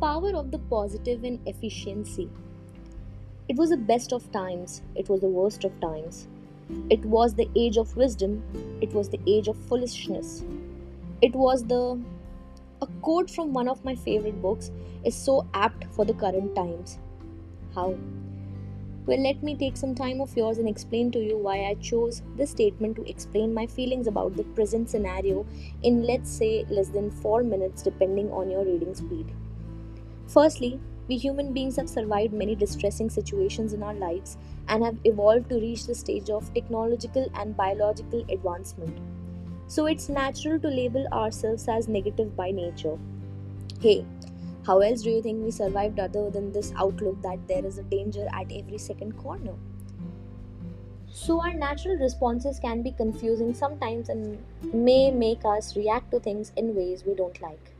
power of the positive in efficiency. It was the best of times, it was the worst of times. It was the age of wisdom, it was the age of foolishness. It was the. A quote from one of my favorite books is so apt for the current times. How? Well, let me take some time of yours and explain to you why I chose this statement to explain my feelings about the present scenario in, let's say, less than 4 minutes, depending on your reading speed. Firstly, we human beings have survived many distressing situations in our lives and have evolved to reach the stage of technological and biological advancement. So it's natural to label ourselves as negative by nature. Hey, how else do you think we survived other than this outlook that there is a danger at every second corner? So, our natural responses can be confusing sometimes and may make us react to things in ways we don't like.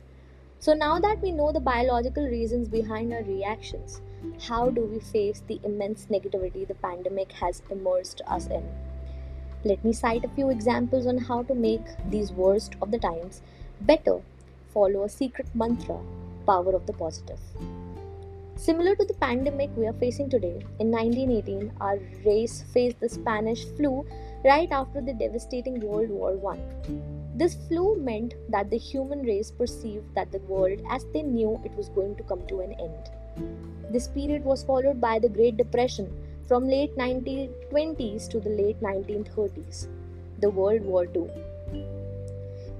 So, now that we know the biological reasons behind our reactions, how do we face the immense negativity the pandemic has immersed us in? Let me cite a few examples on how to make these worst of the times better. Follow a secret mantra power of the positive. Similar to the pandemic we are facing today, in 1918, our race faced the Spanish flu right after the devastating World War I. This flu meant that the human race perceived that the world as they knew it was going to come to an end. This period was followed by the Great Depression from late 1920s to the late 1930s, the World War II.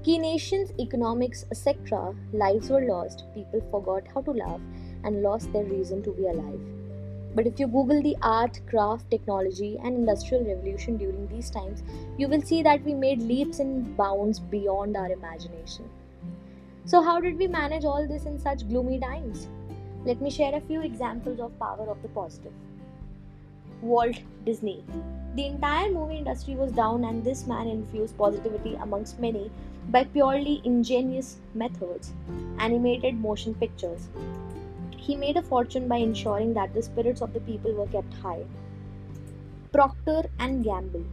Key nations, economics, etc., lives were lost, people forgot how to laugh and lost their reason to be alive. But if you Google the art, craft, technology, and industrial revolution during these times, you will see that we made leaps and bounds beyond our imagination. So, how did we manage all this in such gloomy times? Let me share a few examples of power of the positive. Walt Disney. The entire movie industry was down, and this man infused positivity amongst many by purely ingenious methods animated motion pictures. He made a fortune by ensuring that the spirits of the people were kept high. Procter and Gamble.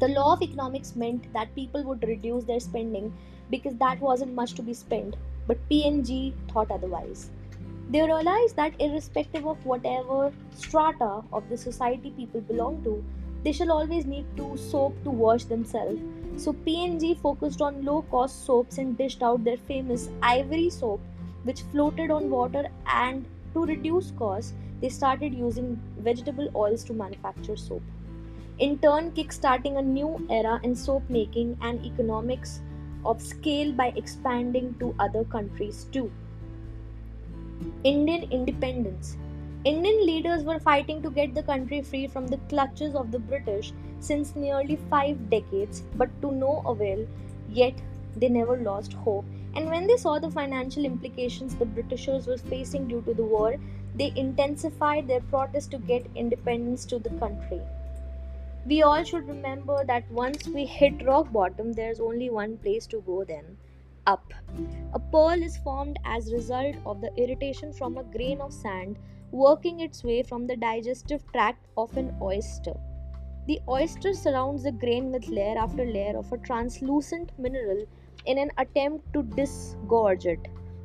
The law of economics meant that people would reduce their spending because that wasn't much to be spent, but P&G thought otherwise. They realized that irrespective of whatever strata of the society people belong to, they shall always need to soap to wash themselves. So P&G focused on low-cost soaps and dished out their famous ivory soap which floated on water and to reduce costs, they started using vegetable oils to manufacture soap. In turn, kickstarting a new era in soap making and economics of scale by expanding to other countries too. Indian independence. Indian leaders were fighting to get the country free from the clutches of the British since nearly five decades, but to no avail, yet they never lost hope. And when they saw the financial implications the Britishers were facing due to the war, they intensified their protest to get independence to the country. We all should remember that once we hit rock bottom, there's only one place to go then up. A pearl is formed as a result of the irritation from a grain of sand working its way from the digestive tract of an oyster. The oyster surrounds the grain with layer after layer of a translucent mineral in an attempt to disgorge it.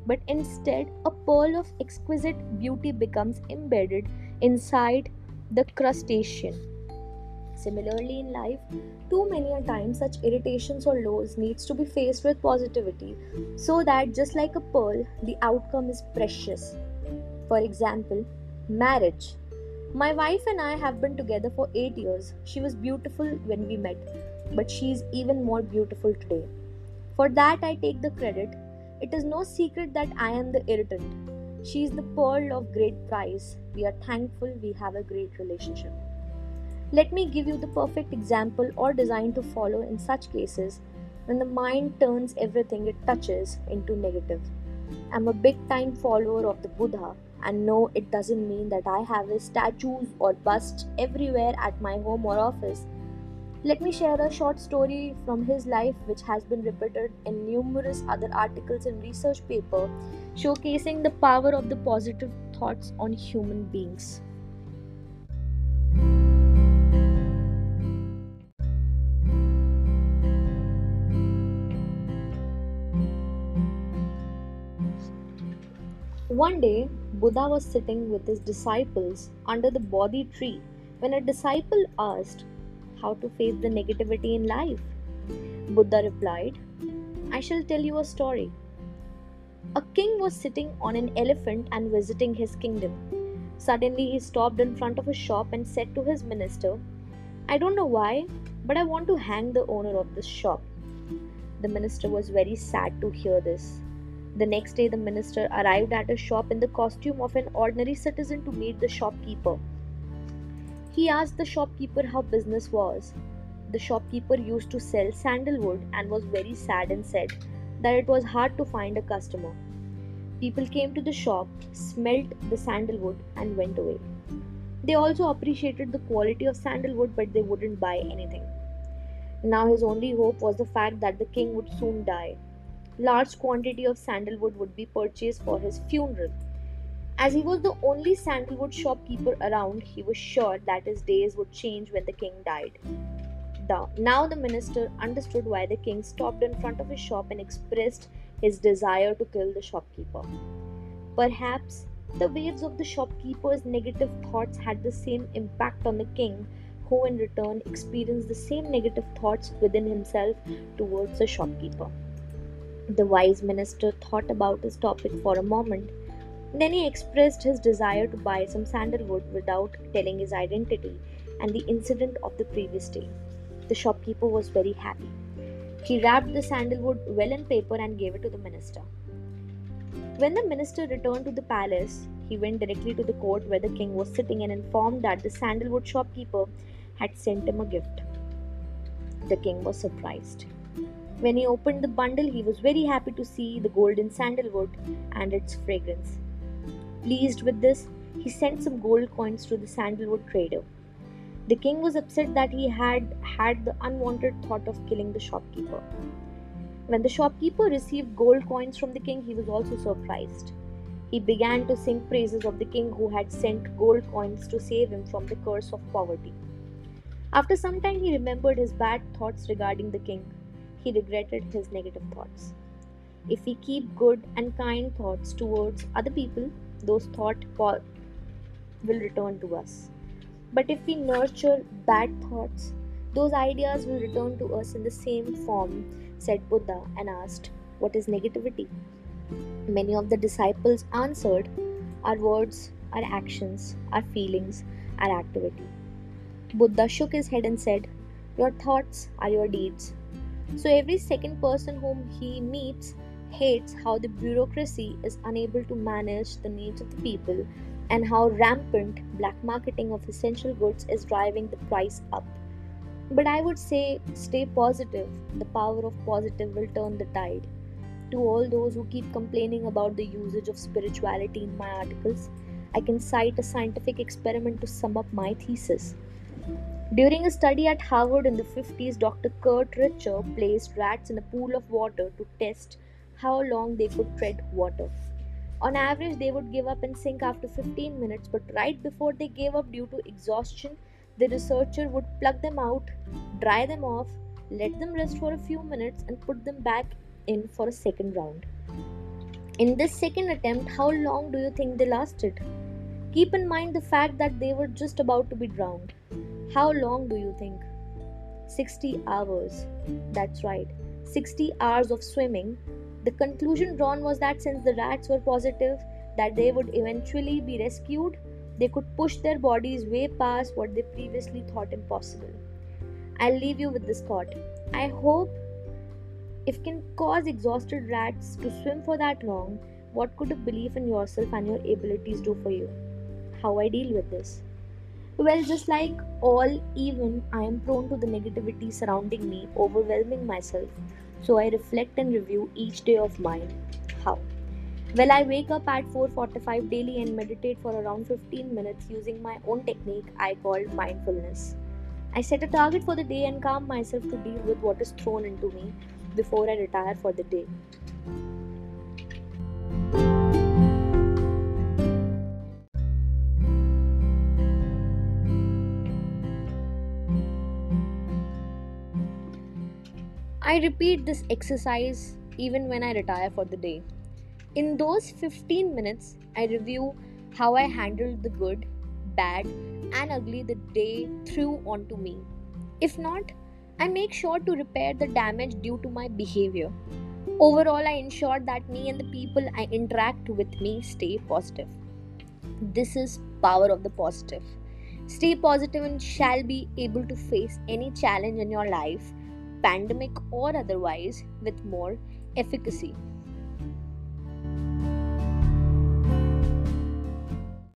But instead, a pearl of exquisite beauty becomes embedded inside the crustacean. Similarly, in life, too many a time such irritations or lows needs to be faced with positivity so that just like a pearl, the outcome is precious. For example, marriage. My wife and I have been together for 8 years. She was beautiful when we met, but she is even more beautiful today. For that, I take the credit. It is no secret that I am the irritant. She is the pearl of great price. We are thankful we have a great relationship. Let me give you the perfect example or design to follow in such cases when the mind turns everything it touches into negative. I'm a big time follower of the Buddha and no, it doesn't mean that I have his statues or busts everywhere at my home or office. Let me share a short story from his life, which has been repeated in numerous other articles and research paper, showcasing the power of the positive thoughts on human beings. One day, Buddha was sitting with his disciples under the Bodhi tree when a disciple asked how to face the negativity in life. Buddha replied, I shall tell you a story. A king was sitting on an elephant and visiting his kingdom. Suddenly, he stopped in front of a shop and said to his minister, I don't know why, but I want to hang the owner of this shop. The minister was very sad to hear this. The next day, the minister arrived at a shop in the costume of an ordinary citizen to meet the shopkeeper. He asked the shopkeeper how business was. The shopkeeper used to sell sandalwood and was very sad and said that it was hard to find a customer. People came to the shop, smelt the sandalwood, and went away. They also appreciated the quality of sandalwood, but they wouldn't buy anything. Now his only hope was the fact that the king would soon die. Large quantity of sandalwood would be purchased for his funeral. As he was the only sandalwood shopkeeper around, he was sure that his days would change when the king died. Now the minister understood why the king stopped in front of his shop and expressed his desire to kill the shopkeeper. Perhaps the waves of the shopkeeper's negative thoughts had the same impact on the king, who in return experienced the same negative thoughts within himself towards the shopkeeper. The wise minister thought about this topic for a moment then he expressed his desire to buy some sandalwood without telling his identity and the incident of the previous day. The shopkeeper was very happy. He wrapped the sandalwood well in paper and gave it to the minister. When the minister returned to the palace, he went directly to the court where the king was sitting and informed that the sandalwood shopkeeper had sent him a gift. The king was surprised. When he opened the bundle, he was very happy to see the golden sandalwood and its fragrance. Pleased with this, he sent some gold coins to the sandalwood trader. The king was upset that he had had the unwanted thought of killing the shopkeeper. When the shopkeeper received gold coins from the king, he was also surprised. He began to sing praises of the king who had sent gold coins to save him from the curse of poverty. After some time, he remembered his bad thoughts regarding the king. He regretted his negative thoughts. If we keep good and kind thoughts towards other people, those thoughts will return to us. But if we nurture bad thoughts, those ideas will return to us in the same form, said Buddha, and asked, What is negativity? Many of the disciples answered, Our words, our actions, our feelings, our activity. Buddha shook his head and said, Your thoughts are your deeds. So every second person whom he meets hates how the bureaucracy is unable to manage the needs of the people and how rampant black marketing of essential goods is driving the price up. But I would say stay positive. The power of positive will turn the tide. To all those who keep complaining about the usage of spirituality in my articles, I can cite a scientific experiment to sum up my thesis. During a study at Harvard in the 50s, Dr. Curt Richter placed rats in a pool of water to test how long they could tread water. On average, they would give up and sink after 15 minutes, but right before they gave up due to exhaustion, the researcher would plug them out, dry them off, let them rest for a few minutes, and put them back in for a second round. In this second attempt, how long do you think they lasted? Keep in mind the fact that they were just about to be drowned. How long do you think? 60 hours. That's right, 60 hours of swimming the conclusion drawn was that since the rats were positive that they would eventually be rescued, they could push their bodies way past what they previously thought impossible. I'll leave you with this thought. I hope if can cause exhausted rats to swim for that long, what could a belief in yourself and your abilities do for you? How I deal with this? Well, just like all, even I am prone to the negativity surrounding me, overwhelming myself. So I reflect and review each day of mine. How? Well, I wake up at 4:45 daily and meditate for around 15 minutes using my own technique I call mindfulness. I set a target for the day and calm myself to deal with what is thrown into me before I retire for the day. I repeat this exercise even when I retire for the day. In those 15 minutes, I review how I handled the good, bad, and ugly the day threw onto me. If not, I make sure to repair the damage due to my behavior. Overall, I ensure that me and the people I interact with me stay positive. This is power of the positive. Stay positive and shall be able to face any challenge in your life, pandemic or otherwise, with more efficacy.